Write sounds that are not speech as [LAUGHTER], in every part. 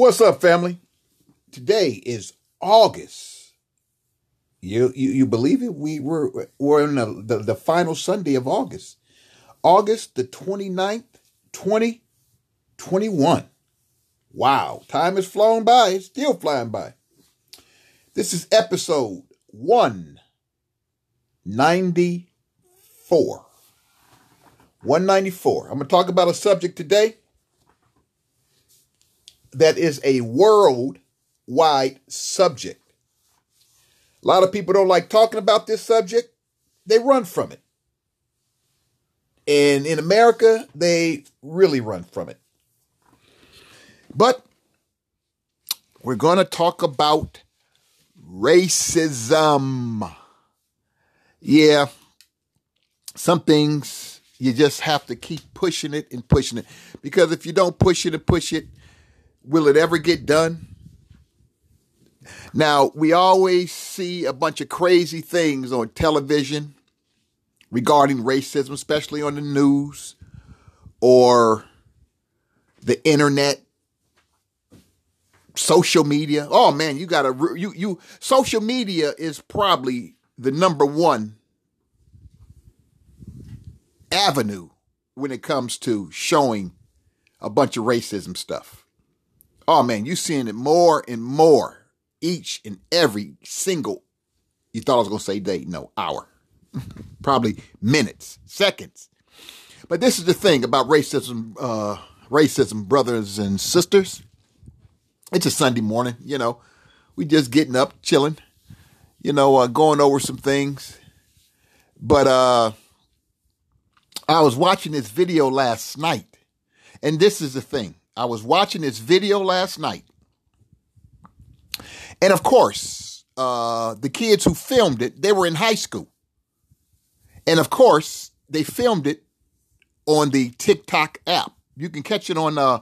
What's up, family? Today is August. You you, you believe it? We were we're in the, the, the final Sunday of August. August the 29th, 2021. Wow, time has flown by. It's still flying by. This is episode 194. 194. I'm going to talk about a subject today that is a worldwide subject. A lot of people don't like talking about this subject, they run from it. And in America, they really run from it. But we're going to talk about racism. Yeah, some things you just have to keep pushing it and pushing it. Because if you don't push it and push it, Will it ever get done? Now, we always see a bunch of crazy things on television regarding racism, especially on the news or the internet, social media. Oh man, you got to you you social media is probably the number one avenue when it comes to showing a bunch of racism stuff. Oh man, you seeing it more and more each and every single. You thought I was gonna say day, no hour, [LAUGHS] probably minutes, seconds. But this is the thing about racism, uh, racism, brothers and sisters. It's a Sunday morning, you know. We just getting up, chilling, you know, uh, going over some things. But uh, I was watching this video last night, and this is the thing. I was watching this video last night. And of course, uh, the kids who filmed it, they were in high school. And of course, they filmed it on the TikTok app. You can catch it on uh,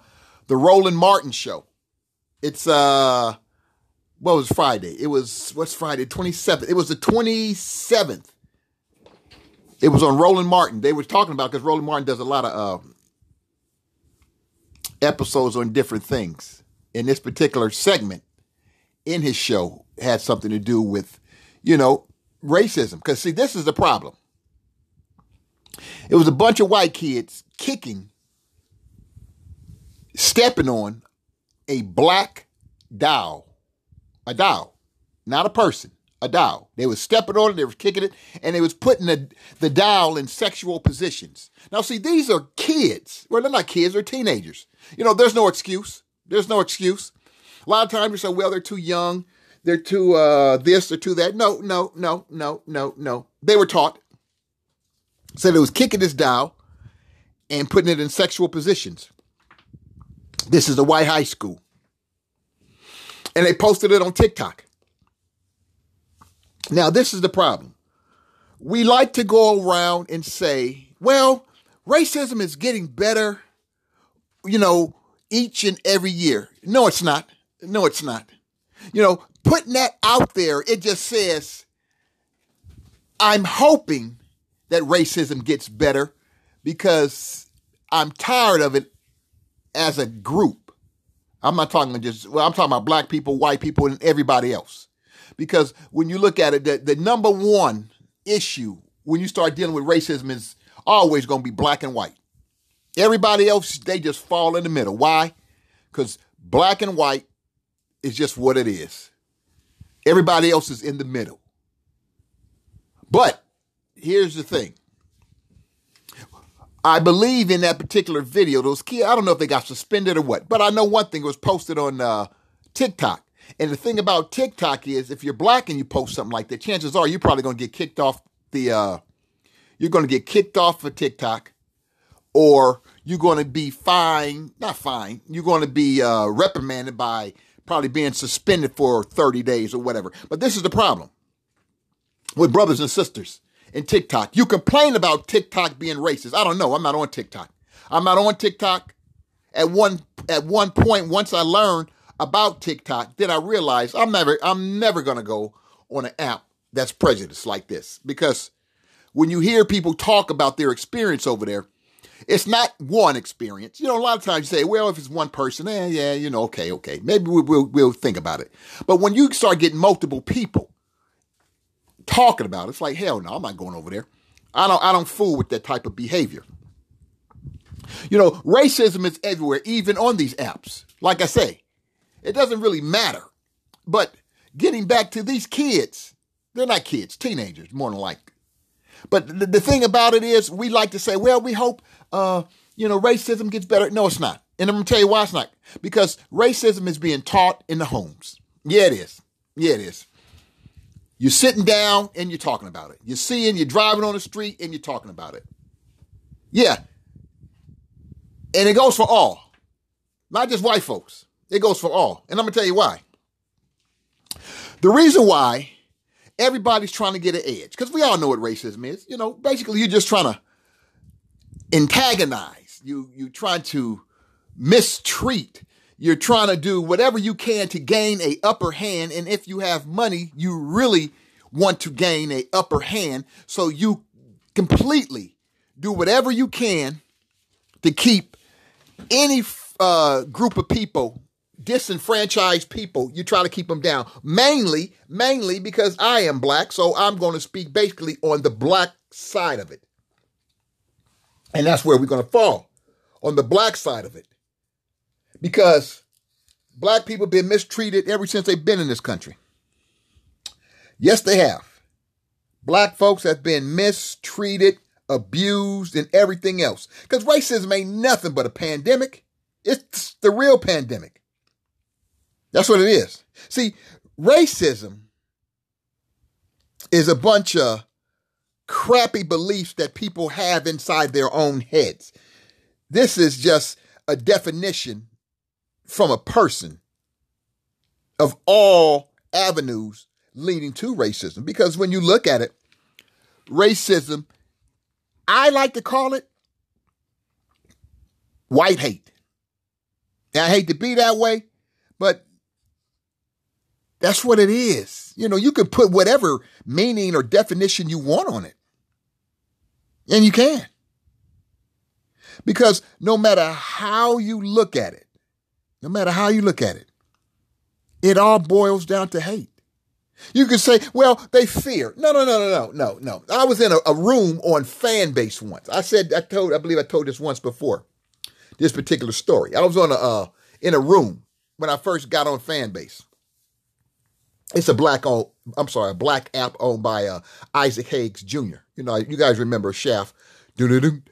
the Roland Martin show. It's uh what was Friday? It was what's Friday? 27th. It was the 27th. It was on Roland Martin. They were talking about because Roland Martin does a lot of uh, episodes on different things. In this particular segment in his show had something to do with, you know, racism. Because, see, this is the problem. It was a bunch of white kids kicking, stepping on a black doll, a doll, not a person a doll. They was stepping on it, they was kicking it, and they was putting the, the doll in sexual positions. Now, see, these are kids. Well, they're not kids, they're teenagers. You know, there's no excuse. There's no excuse. A lot of times you say, well, they're too young, they're too uh, this, they're too that. No, no, no, no, no, no. They were taught. Said it was kicking this doll and putting it in sexual positions. This is a white high school. And they posted it on TikTok. Now, this is the problem. We like to go around and say, well, racism is getting better, you know, each and every year. No, it's not. No, it's not. You know, putting that out there, it just says, I'm hoping that racism gets better because I'm tired of it as a group. I'm not talking just, well, I'm talking about black people, white people, and everybody else. Because when you look at it, the, the number one issue when you start dealing with racism is always going to be black and white. Everybody else, they just fall in the middle. Why? Because black and white is just what it is. Everybody else is in the middle. But here's the thing. I believe in that particular video, those kids, I don't know if they got suspended or what, but I know one thing It was posted on uh, TikTok. And the thing about TikTok is if you're black and you post something like that, chances are you're probably going to get kicked off the, uh, you're going to get kicked off of TikTok or you're going to be fined, not fined, you're going to be uh, reprimanded by probably being suspended for 30 days or whatever. But this is the problem with brothers and sisters in TikTok. You complain about TikTok being racist. I don't know. I'm not on TikTok. I'm not on TikTok. At one at one point, once I learned about TikTok, then I realized I'm never I'm never gonna go on an app that's prejudiced like this. Because when you hear people talk about their experience over there, It's not one experience. You know, a lot of times you say, well, if it's one person, eh, yeah, you know, okay, okay. Maybe we, will we'll think about it. But when you start getting multiple people talking about it, it's like, hell no, I'm not going over there. I don't, I don't fool with that type of behavior. You know, racism is everywhere, even on these apps. Like I say, it doesn't really matter. But getting back to these kids, they're not kids, teenagers, more than likely. But the, the thing about it is, we like to say, well, we hope, uh, you know, racism gets better. No, it's not. And I'm going to tell you why it's not. Because racism is being taught in the homes. Yeah, it is. Yeah, it is. You're sitting down and you're talking about it. You're seeing, you're driving on the street and you're talking about it. Yeah. And it goes for all, not just white folks. It goes for all. And I'm going to tell you why. The reason why everybody's trying to get an edge, because we all know what racism is. You know, basically, you're just trying to antagonize. You you trying to mistreat. You're trying to do whatever you can to gain a upper hand. And if you have money, you really want to gain a upper hand. So you completely do whatever you can to keep any uh, group of people disenfranchised people, you try to keep them down. Mainly, mainly because I am black, so I'm going to speak basically on the black side of it. And that's where we're going to fall on the black side of it. Because black people have been mistreated ever since they've been in this country. Yes, they have. Black folks have been mistreated, abused, and everything else. Because racism ain't nothing but a pandemic. It's the real pandemic. That's what it is. See, racism is a bunch of crappy beliefs that people have inside their own heads. This is just a definition from a person of all avenues leading to racism. Because when you look at it, racism, I like to call it white hate. And I hate to be that way, but that's what it is. You know, you can put whatever meaning or definition you want on it. And you can. Because no matter how you look at it, no matter how you look at it, it all boils down to hate. You can say, well, they fear. No, no, no, no, no, no, no. I was in a, a room on Fanbase once. I said, I told, I believe I told this once before, this particular story. I was on a, uh, in a room when I first got on Fanbase. It's a black I'm sorry, a black app owned by uh, Isaac Hayes Jr. You know, you guys remember Shaft. Do-do-do,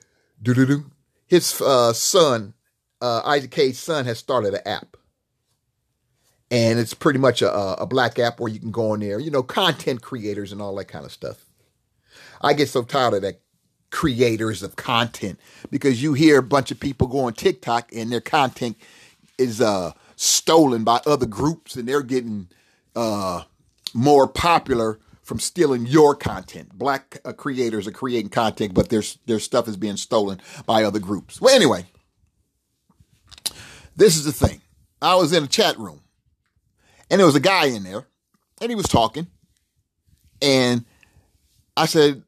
do-do-do. His uh, son, uh, Isaac Hayes' son, has started an app. And it's pretty much a, a black app where you can go in there, you know, content creators and all that kind of stuff. I get so tired of that creators of content because you hear a bunch of people go on TikTok and their content is uh, stolen by other groups and they're getting uh, more popular from stealing your content. Black uh, creators are creating content, but their their stuff is being stolen by other groups. Well, anyway, this is the thing. I was in a chat room, and there was a guy in there, and he was talking, and I said,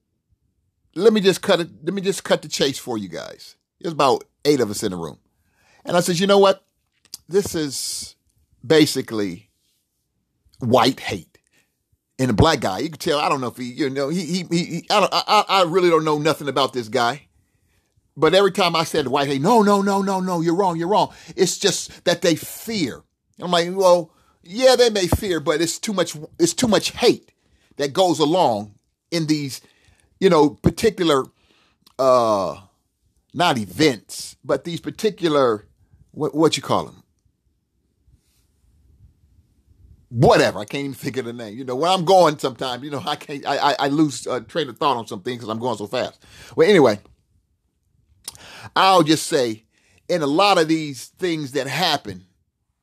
"Let me just cut it. Let me just cut the chase for you guys." There's about eight of us in the room, and I said, "You know what? This is basically." White hate. And the black guy, you can tell. I don't know if he, you know, he, he, he I, don't, I, I really don't know nothing about this guy. But every time I said white hate, no, no, no, no, no, you're wrong, you're wrong. It's just that they fear. I'm like, well, yeah, they may fear, but it's too much. It's too much hate that goes along in these, you know, particular, uh, not events, but these particular, what what you call them, whatever. I can't even think of the name. You know, when I'm going sometimes, you know, I can't, I, I, I lose uh, train of thought on some things because I'm going so fast. Well, anyway, I'll just say in a lot of these things that happen,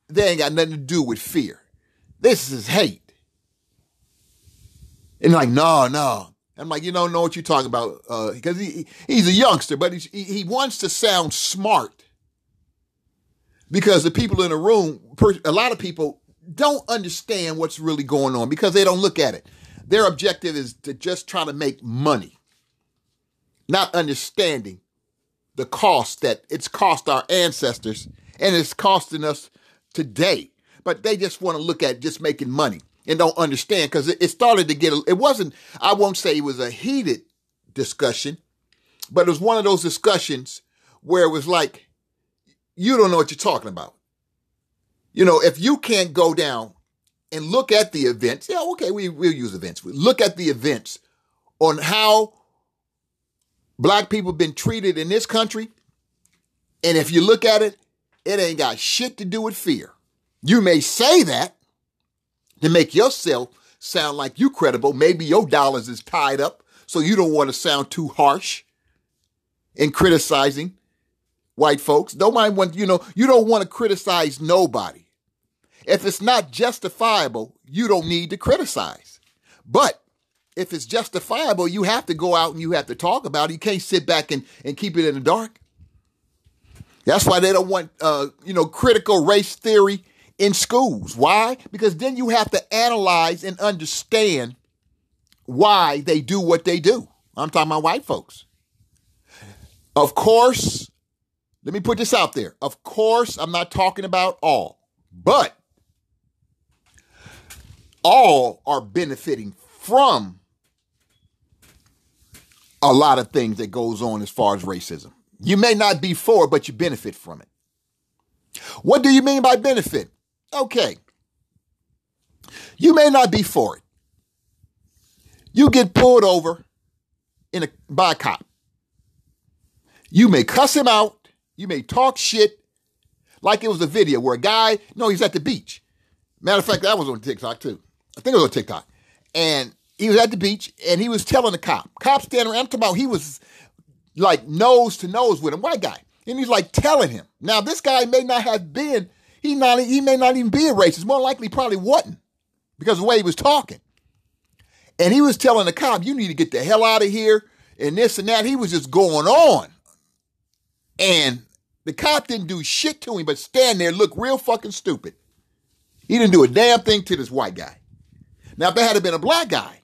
they ain't got nothing to do with fear. This is hate. And like, no, no. I'm like, you don't know what you're talking about. Uh, because he, he's a youngster, but he, he wants to sound smart. Because the people in the room, a lot of people don't understand what's really going on because they don't look at it. Their objective is to just try to make money, not understanding the cost that it's cost our ancestors and it's costing us today. But they just want to look at just making money and don't understand because it, started to get, it wasn't, I won't say it was a heated discussion, but it was one of those discussions where it was like, you don't know what you're talking about. You know, if you can't go down and look at the events, yeah, okay, we, we'll use events. We look at the events on how black people have been treated in this country. And if you look at it, it ain't got shit to do with fear. You may say that to make yourself sound like you credible. Maybe your dollars is tied up, so you don't want to sound too harsh in criticizing white folks. Don't mind when, you know, you don't want to criticize nobody. If it's not justifiable, you don't need to criticize. But if it's justifiable, you have to go out and you have to talk about it. You can't sit back and, and keep it in the dark. That's why they don't want, uh, you know, critical race theory in schools. Why? Because then you have to analyze and understand why they do what they do. I'm talking about white folks. Of course, let me put this out there. Of course, I'm not talking about all, but all are benefiting from a lot of things that goes on as far as racism. You may not be for it, but you benefit from it. What do you mean by benefit? Okay. You may not be for it. You get pulled over in a, by a cop. You may cuss him out. You may talk shit like it was a video where a guy, no, he's at the beach. Matter of fact, that was on TikTok too. I think it was on TikTok. And he was at the beach and he was telling the cop. Cop standing around, I'm talking about he was like nose to nose with him, white guy. And he's like telling him. Now, this guy may not have been, he not he may not even be a racist. More likely probably wasn't because of the way he was talking. And he was telling the cop, you need to get the hell out of here and this and that. He was just going on. And the cop didn't do shit to him, but stand there, look real fucking stupid. He didn't do a damn thing to this white guy. Now, if it had been a black guy,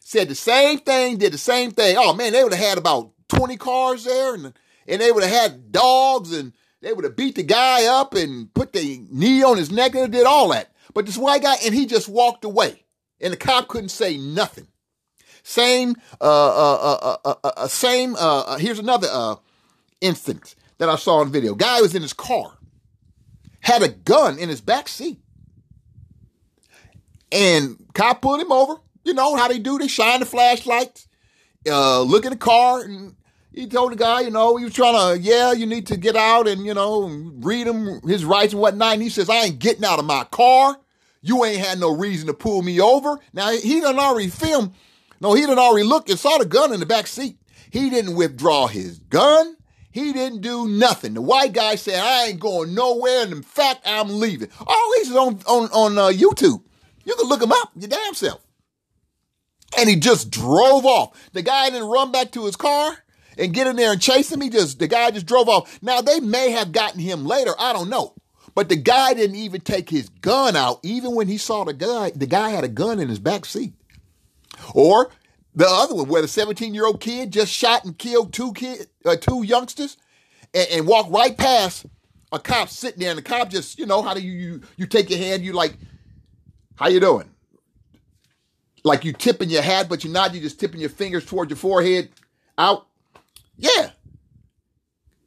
said the same thing, did the same thing, oh man, they would have had about 20 cars there and, and they would have had dogs and they would have beat the guy up and put the knee on his neck and did all that. But this white guy, and he just walked away. And the cop couldn't say nothing. Same, uh, uh, uh, uh, same, uh, here's another uh, instance that I saw on video. Guy was in his car, had a gun in his back seat. And cop pulled him over. You know how they do, they shine the flashlights, uh, look at the car, and he told the guy, you know, he was trying to, yeah, you need to get out and, you know, read him his rights and whatnot. And he says, I ain't getting out of my car. You ain't had no reason to pull me over. Now, he done already filmed. No, he done already looked and saw the gun in the back seat. He didn't withdraw his gun. He didn't do nothing. The white guy said, I ain't going nowhere. And in fact, I'm leaving. All these is on, on, on uh, YouTube. You can look him up, your damn self. And he just drove off. The guy didn't run back to his car and get in there and chase him. He just, the guy just drove off. Now they may have gotten him later. I don't know. But the guy didn't even take his gun out, even when he saw the guy. The guy had a gun in his back seat. Or the other one, where the 17 year old kid just shot and killed two kid, uh, two youngsters, and, and walked right past a cop sitting there, and the cop just, you know, how do you you, you take your hand, you like how you doing? Like you tipping your hat, but you're not. You're just tipping your fingers towards your forehead, out. Yeah.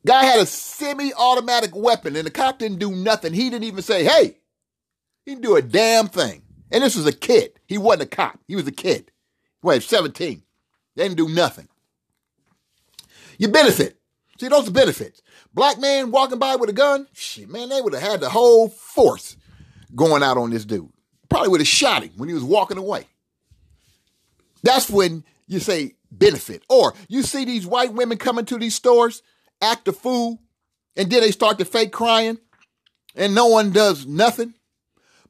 Guy had a semi-automatic weapon, and the cop didn't do nothing. He didn't even say, "Hey." He didn't do a damn thing. And this was a kid. He wasn't a cop. He was a kid. Wait, 17. They didn't do nothing. You benefit. See, those are benefits. Black man walking by with a gun, shit, man, they would have had the whole force going out on this dude. Probably would have shot him when he was walking away. That's when you say benefit. Or you see these white women coming to these stores, act a fool, and then they start to fake crying, and no one does nothing.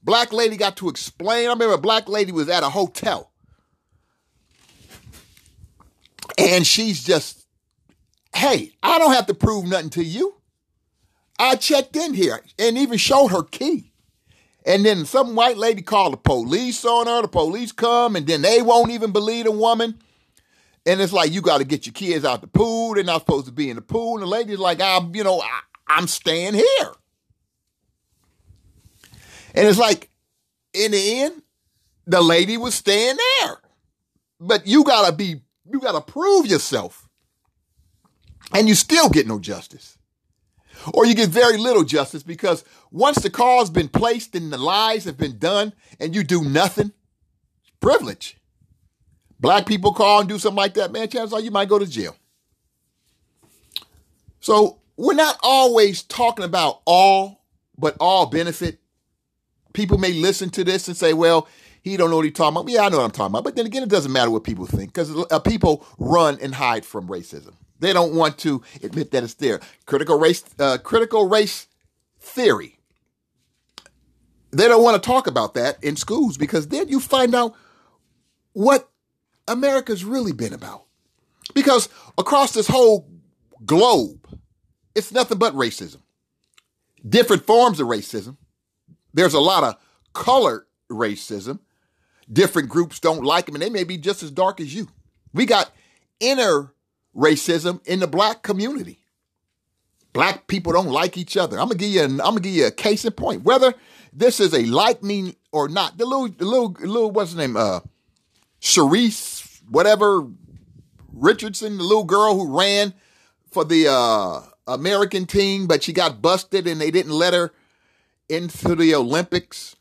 Black lady got to explain. I remember a black lady was at a hotel. And she's just, hey, I don't have to prove nothing to you. I checked in here and even showed her key. And then some white lady called the police on her. The police come, and then they won't even believe the woman. And it's like you got to get your kids out the pool. They're not supposed to be in the pool. And the lady's like, I'm, you know, I, I'm staying here. And it's like, in the end, the lady was staying there. But you gotta be, you gotta prove yourself. And you still get no justice. Or you get very little justice because once the call's been placed and the lies have been done and you do nothing, privilege. Black people call and do something like that, man, chances are you might go to jail. So we're not always talking about all, but all benefit. People may listen to this and say, well, he don't know what he's talking about. Yeah, I know what I'm talking about. But then again, it doesn't matter what people think because people run and hide from racism. They don't want to admit that it's there. Critical race, uh, critical race theory. They don't want to talk about that in schools because then you find out what America's really been about. Because across this whole globe, it's nothing but racism. Different forms of racism. There's a lot of colored racism. Different groups don't like them, and they may be just as dark as you. We got inner racism in the black community. Black people don't like each other. I'm gonna give you. An, I'm gonna give you a case in point. Whether this is a me or not, the little, the little, little what's her name? Uh, Sharice, whatever Richardson, the little girl who ran for the uh, American team, but she got busted and they didn't let her into the Olympics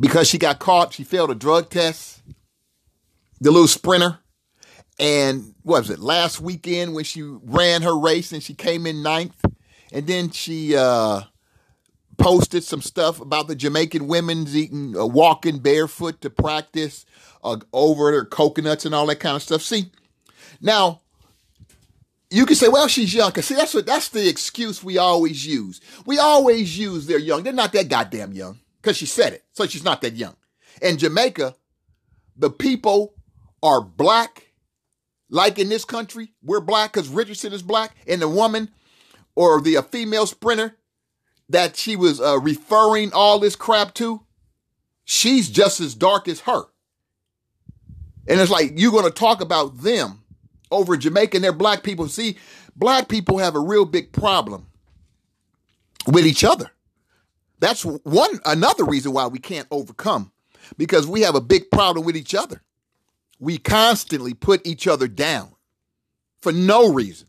because she got caught. She failed a drug test. The little sprinter. And what was it last weekend when she ran her race and she came in ninth? And then she uh, posted some stuff about the Jamaican women's eating, uh, walking barefoot to practice uh, over their coconuts and all that kind of stuff. See, now you can say, well, she's young. Cause see, that's what, that's the excuse we always use. We always use they're young. They're not that goddamn young because she said it. So she's not that young. In Jamaica, the people are black. Like in this country, we're black because Richardson is black, and the woman or the female sprinter that she was uh, referring all this crap to, she's just as dark as her. And it's like you're going to talk about them over Jamaica and their black people. See, black people have a real big problem with each other. That's one another reason why we can't overcome because we have a big problem with each other. We constantly put each other down for no reason.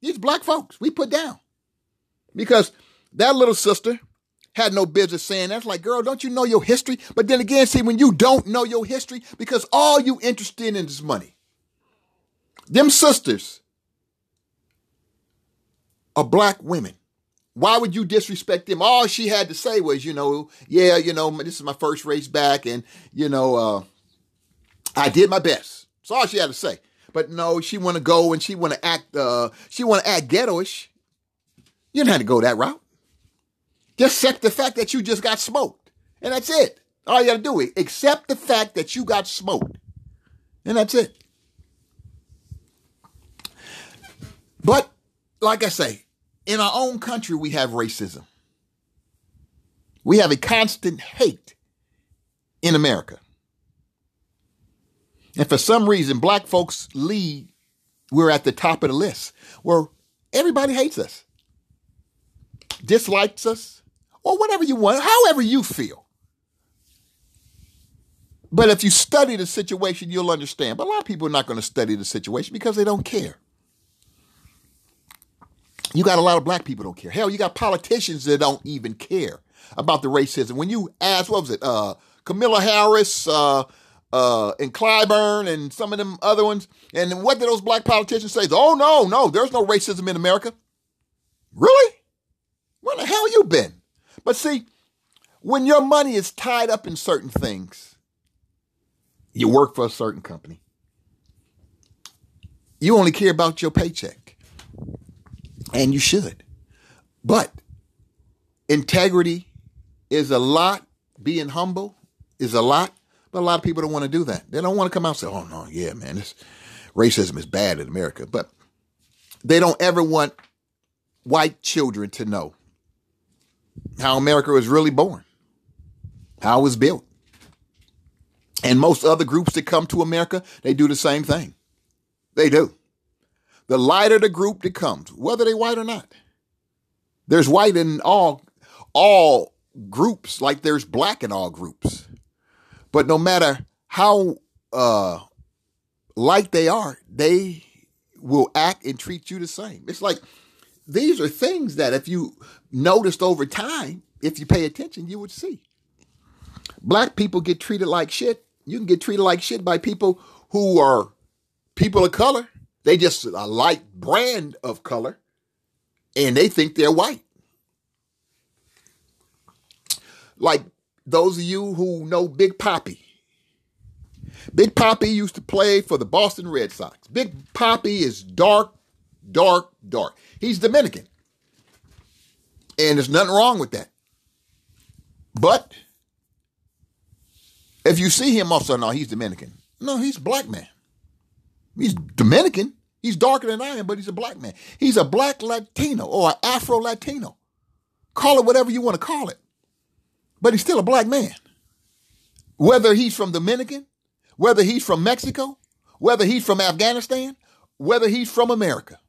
These black folks, we put down because that little sister had no business saying that's like, girl, don't you know your history? But then again, see, when you don't know your history, because all you interested in is money. Them sisters are black women. Why would you disrespect them? All she had to say was, you know, yeah, you know, this is my first race back, and you know, uh, I did my best. That's all she had to say. But no, she want to go and she want to act. Uh, she want to act ghettoish. You don't have to go that route. Just accept the fact that you just got smoked. And that's it. All you gotta do is accept the fact that you got smoked. And that's it. But, like I say, in our own country, we have racism. We have a constant hate in America. And for some reason, black folks lead, we're at the top of the list where everybody hates us, dislikes us, or whatever you want, however you feel. But if you study the situation, you'll understand. But a lot of people are not going to study the situation because they don't care. You got a lot of black people don't care. Hell, you got politicians that don't even care about the racism. When you ask, what was it, uh, Kamala Harris, uh, uh, and Clyburn and some of them other ones, and what did those black politicians say? Oh no, no, there's no racism in America. Really? Where the hell you been? But see, when your money is tied up in certain things, you work for a certain company. You only care about your paycheck. And you should. But integrity is a lot. Being humble is a lot. But a lot of people don't want to do that. They don't want to come out and say, oh, no, yeah, man, this racism is bad in America. But they don't ever want white children to know how America was really born, how it was built. And most other groups that come to America, they do the same thing. They do. The lighter the group that comes, whether they white or not. There's white in all all groups, like there's black in all groups. But no matter how uh, light they are, they will act and treat you the same. It's like these are things that if you noticed over time, if you pay attention, you would see. Black people get treated like shit. You can get treated like shit by people who are people of color. They just a light brand of color and they think they're white. Like those of you who know Big Papi. Big Papi used to play for the Boston Red Sox. Big Papi is dark, dark, dark. He's Dominican. And there's nothing wrong with that. But if you see him also, no, he's Dominican. No, he's a black man. He's Dominican. He's darker than I am, but he's a black man. He's a black Latino or an Afro Latino. Call it whatever you want to call it. But he's still a black man. Whether he's from Dominican, whether he's from Mexico, whether he's from Afghanistan, whether he's from America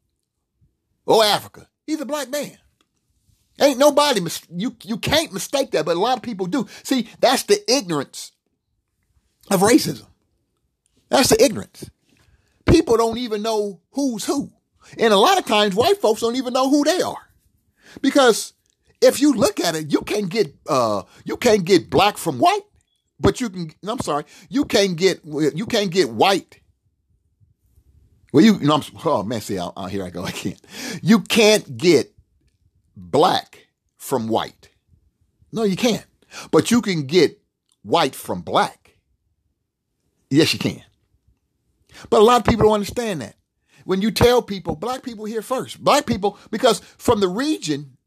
or Africa, he's a black man. Ain't nobody, you, you can't mistake that, but a lot of people do. See, that's the ignorance of racism. That's the ignorance people don't even know who's who. And a lot of times white folks don't even know who they are. Because if you look at it, you can't get uh you can't get black from white, but you can I'm sorry, you can't get you can't get white. Well, you, you know, I'm, oh man, see, I, I, here I go [LAUGHS] again. You can't get black from white. No, you can't. But you can get white from black. Yes, you can. But a lot of people don't understand that. When you tell people, black people here first, black people, because from the region,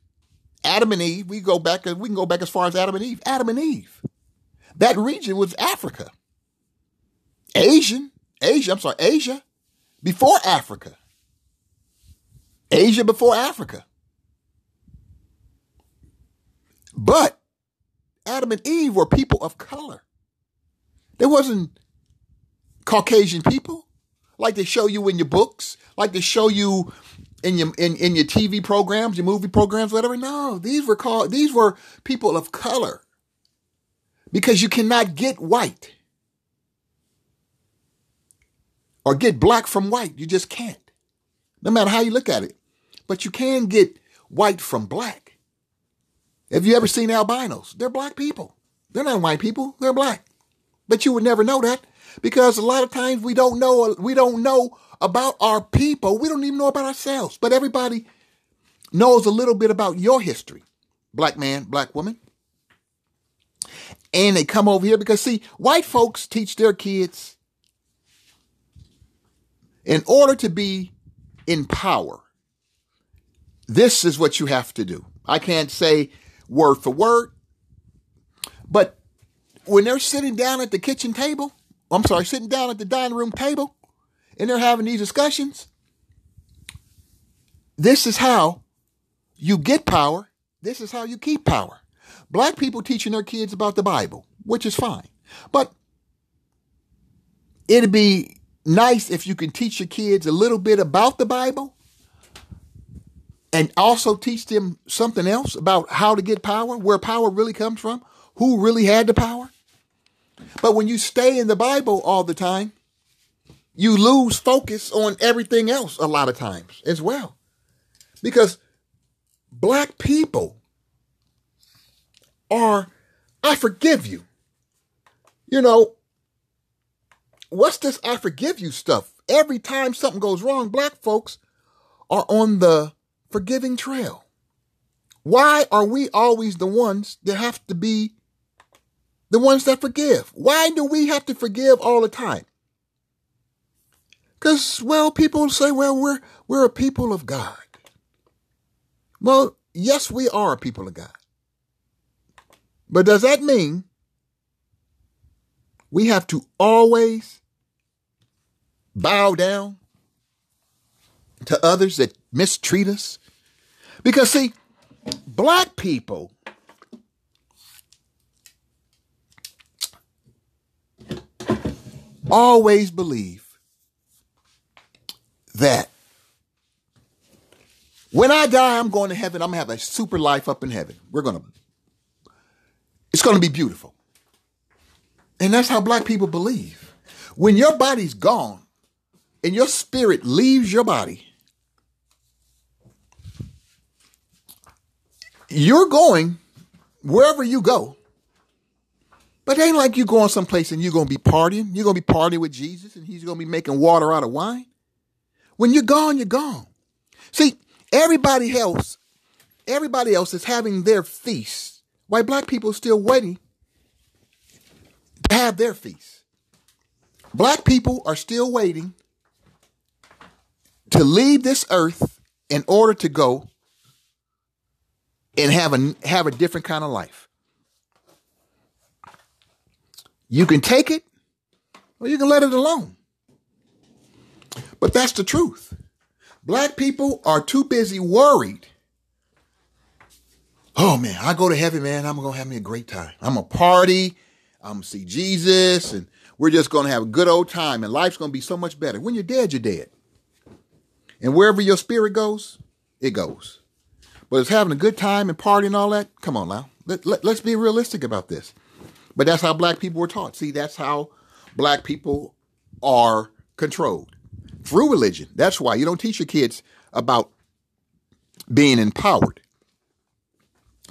Adam and Eve, we go back, we can go back as far as Adam and Eve. Adam and Eve. That region was Africa. Asian, Asia, I'm sorry, Asia before Africa. Asia before Africa. But Adam and Eve were people of color. There wasn't Caucasian people, like they show you in your books, like they show you in your in, in your TV programs, your movie programs, whatever. No, these were called these were people of color. Because you cannot get white or get black from white. You just can't. No matter how you look at it. But you can get white from black. Have you ever seen albinos? They're black people. They're not white people, they're black. But you would never know that because a lot of times we don't know we don't know about our people. We don't even know about ourselves. But everybody knows a little bit about your history. Black man, black woman. And they come over here because see, white folks teach their kids in order to be in power. This is what you have to do. I can't say word for word, but when they're sitting down at the kitchen table, I'm sorry, sitting down at the dining room table and they're having these discussions. This is how you get power. This is how you keep power. Black people teaching their kids about the Bible, which is fine. But it'd be nice if you can teach your kids a little bit about the Bible and also teach them something else about how to get power, where power really comes from, who really had the power. But when you stay in the Bible all the time, you lose focus on everything else a lot of times as well. Because black people are, I forgive you. You know, what's this I forgive you stuff? Every time something goes wrong, black folks are on the forgiving trail. Why are we always the ones that have to be the ones that forgive. Why do we have to forgive all the time? Because, well, people say, well, we're, we're a people of God. Well, yes, we are a people of God. But does that mean we have to always bow down to others that mistreat us? Because, see, black people always believe that when I die, I'm going to heaven. I'm going to have a super life up in heaven. We're going to, it's going to be beautiful. And that's how black people believe. When your body's gone and your spirit leaves your body, you're going wherever you go. But it ain't like you going someplace and you're going to be partying. You're going to be partying with Jesus and he's going to be making water out of wine. When you're gone, you're gone. See, everybody else, everybody else is having their feast. Why black people are still waiting to have their feast. Black people are still waiting to leave this earth in order to go and have a have a different kind of life. You can take it or you can let it alone. But that's the truth. Black people are too busy worried. Oh man, I go to heaven, man. I'm gonna have me a great time. I'm gonna party. I'm gonna see Jesus, and we're just gonna have a good old time, and life's gonna be so much better. When you're dead, you're dead. And wherever your spirit goes, it goes. But it's having a good time and party and all that. Come on now. Let, let, let's be realistic about this. But that's how black people were taught. See, that's how black people are controlled through religion. That's why you don't teach your kids about being empowered.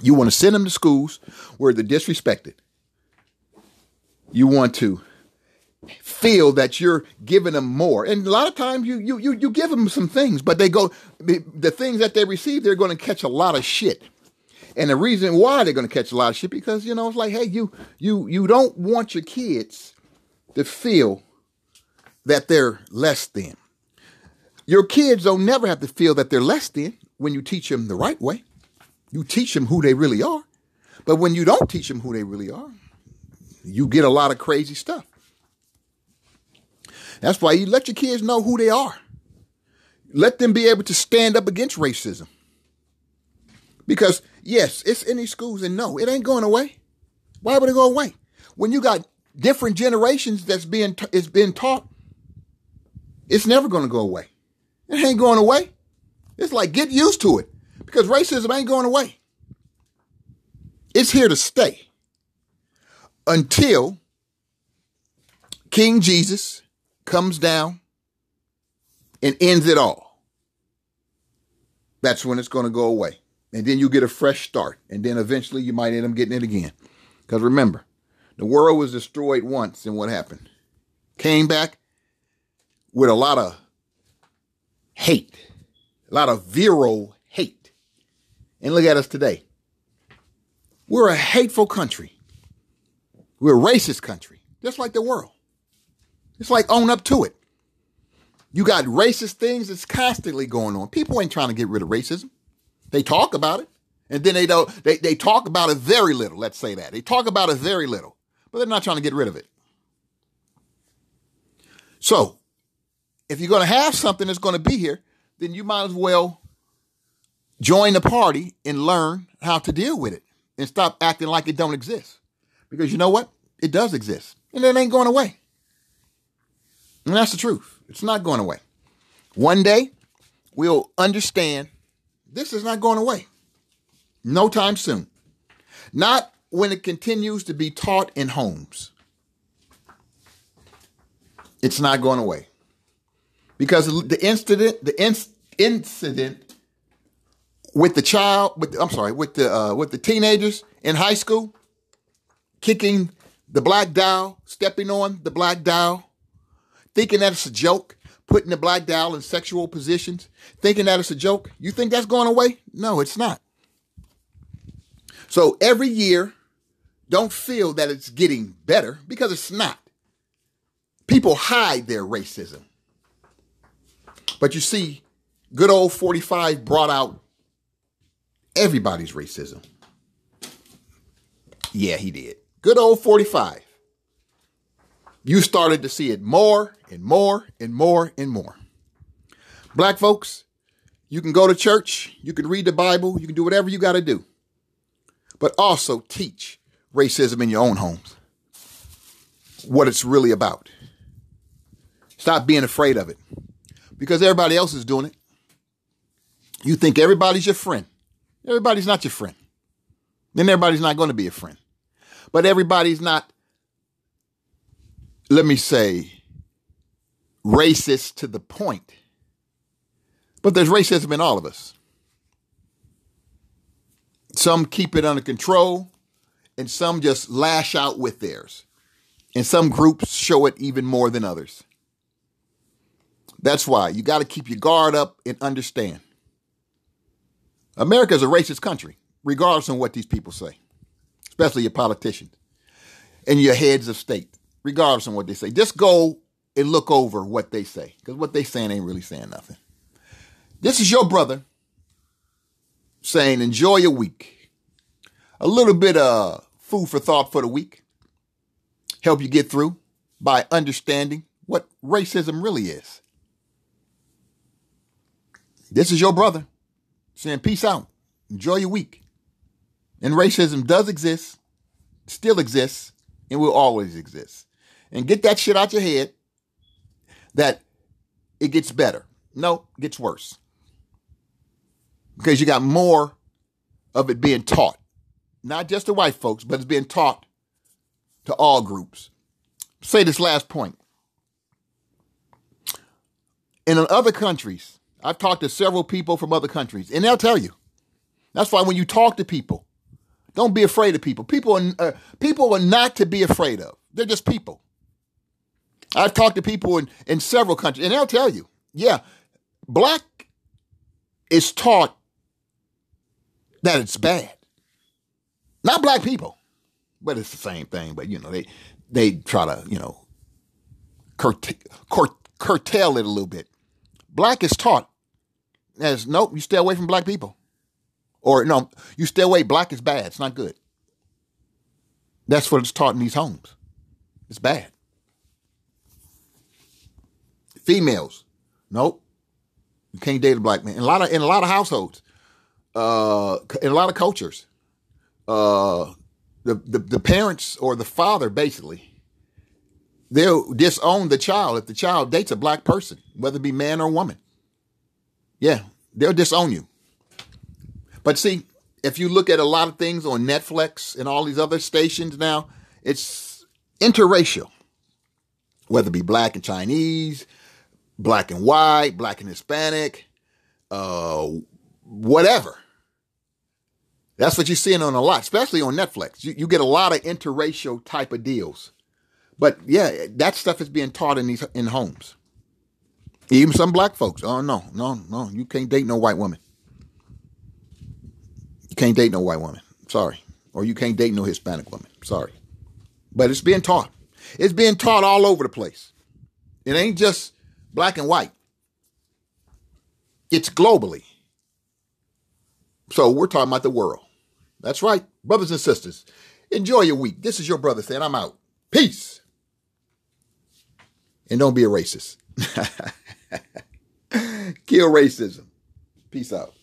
You want to send them to schools where they're disrespected. You want to feel that you're giving them more. And a lot of times you you you, you give them some things, but they go the, things that they receive, they're going to catch a lot of shit. And the reason why they're going to catch a lot of shit because you know it's like, hey, you you you don't want your kids to feel that they're less than. Your kids don't never have to feel that they're less than when you teach them the right way. You teach them who they really are. But when you don't teach them who they really are, you get a lot of crazy stuff. That's why you let your kids know who they are. Let them be able to stand up against racism. Because yes, it's in these schools, and no, it ain't going away. Why would it go away? When you got different generations that's being t- is being taught, it's never going to go away. It ain't going away. It's like get used to it because racism ain't going away. It's here to stay until King Jesus comes down and ends it all. That's when it's going to go away. And then you get a fresh start. And then eventually you might end up getting it again. Because remember, the world was destroyed once, and what happened? Came back with a lot of hate, a lot of virile hate. And look at us today. We're a hateful country. We're a racist country, just like the world. It's like own up to it. You got racist things that's constantly going on. People ain't trying to get rid of racism. They talk about it. And then they don't they, they talk about it very little, let's say that. They talk about it very little, but they're not trying to get rid of it. So if you're gonna have something that's gonna be here, then you might as well join the party and learn how to deal with it and stop acting like it don't exist. Because you know what? It does exist. And it ain't going away. And that's the truth. It's not going away. One day, we'll understand this is not going away. No time soon. Not when it continues to be taught in homes. It's not going away. Because the incident, the incident with the child, with I'm sorry, with the uh, with the teenagers in high school, kicking the black doll, stepping on the black doll, thinking that it's a joke, putting the black doll in sexual positions, thinking that it's a joke. You think that's going away? No, it's not. So every year, don't feel that it's getting better because it's not. People hide their racism. But you see, good old 45 brought out everybody's racism. Yeah, he did. Good old 45 you started to see it more and more and more and more. Black folks, you can go to church, you can read the Bible, you can do whatever you got to do, but also teach racism in your own homes. What it's really about. Stop being afraid of it. Because everybody else is doing it. You think everybody's your friend. Everybody's not your friend. Then everybody's not going to be a friend. But everybody's not, let me say, racist to the point. But there's racism in all of us. Some keep it under control, and some just lash out with theirs. And some groups show it even more than others. That's why you got to keep your guard up and understand. America is a racist country, regardless of what these people say, especially your politicians and your heads of state, regardless of what they say. Just go and look over what they say, because what they saying ain't really saying nothing. This is your brother saying, enjoy your week. A little bit of food for thought for the week. Help you get through by understanding what racism really is. This is your brother saying, peace out. Enjoy your week. And racism does exist, still exists, and will always exist. And get that shit out your head that it gets better. No, it gets worse because you got more of it being taught, not just to white folks, but it's being taught to all groups. Say this last point. In other countries, I've talked to several people from other countries, and they'll tell you. That's why when you talk to people, don't be afraid of people. People are, uh, people are not to be afraid of. They're just people. I've talked to people in, in several countries, and they'll tell you, yeah, black is taught that it's bad. Not black people, but it's the same thing. But you know, they they try to you know curtail, curtail it a little bit. Black is taught as nope, you stay away from black people, or no, you stay away. Black is bad. It's not good. That's what it's taught in these homes. It's bad. Females, nope, you can't date a black man. In a lot of in a lot of households, uh, in a lot of cultures, uh, the, the, the parents or the father basically they'll disown the child if the child dates a black person, whether it be man or woman. Yeah, they'll disown you. But see, if you look at a lot of things on Netflix and all these other stations now, it's interracial, whether it be black and Chinese, black and white, black and Hispanic, uh, whatever. That's what you're seeing on a lot, especially on Netflix. You, you get a lot of interracial type of deals. But yeah, that stuff is being taught in these in homes. Even some black folks. Oh no, no, no. You can't date no white woman. You can't date no white woman. Sorry. Or you can't date no Hispanic woman. Sorry. But it's being taught. It's being taught all over the place. It ain't just black and white. It's globally. So we're talking about the world. That's right, brothers and sisters. Enjoy your week. This is your brother saying, I'm out. Peace. And don't be a racist. [LAUGHS] [LAUGHS] Kill racism. Peace out.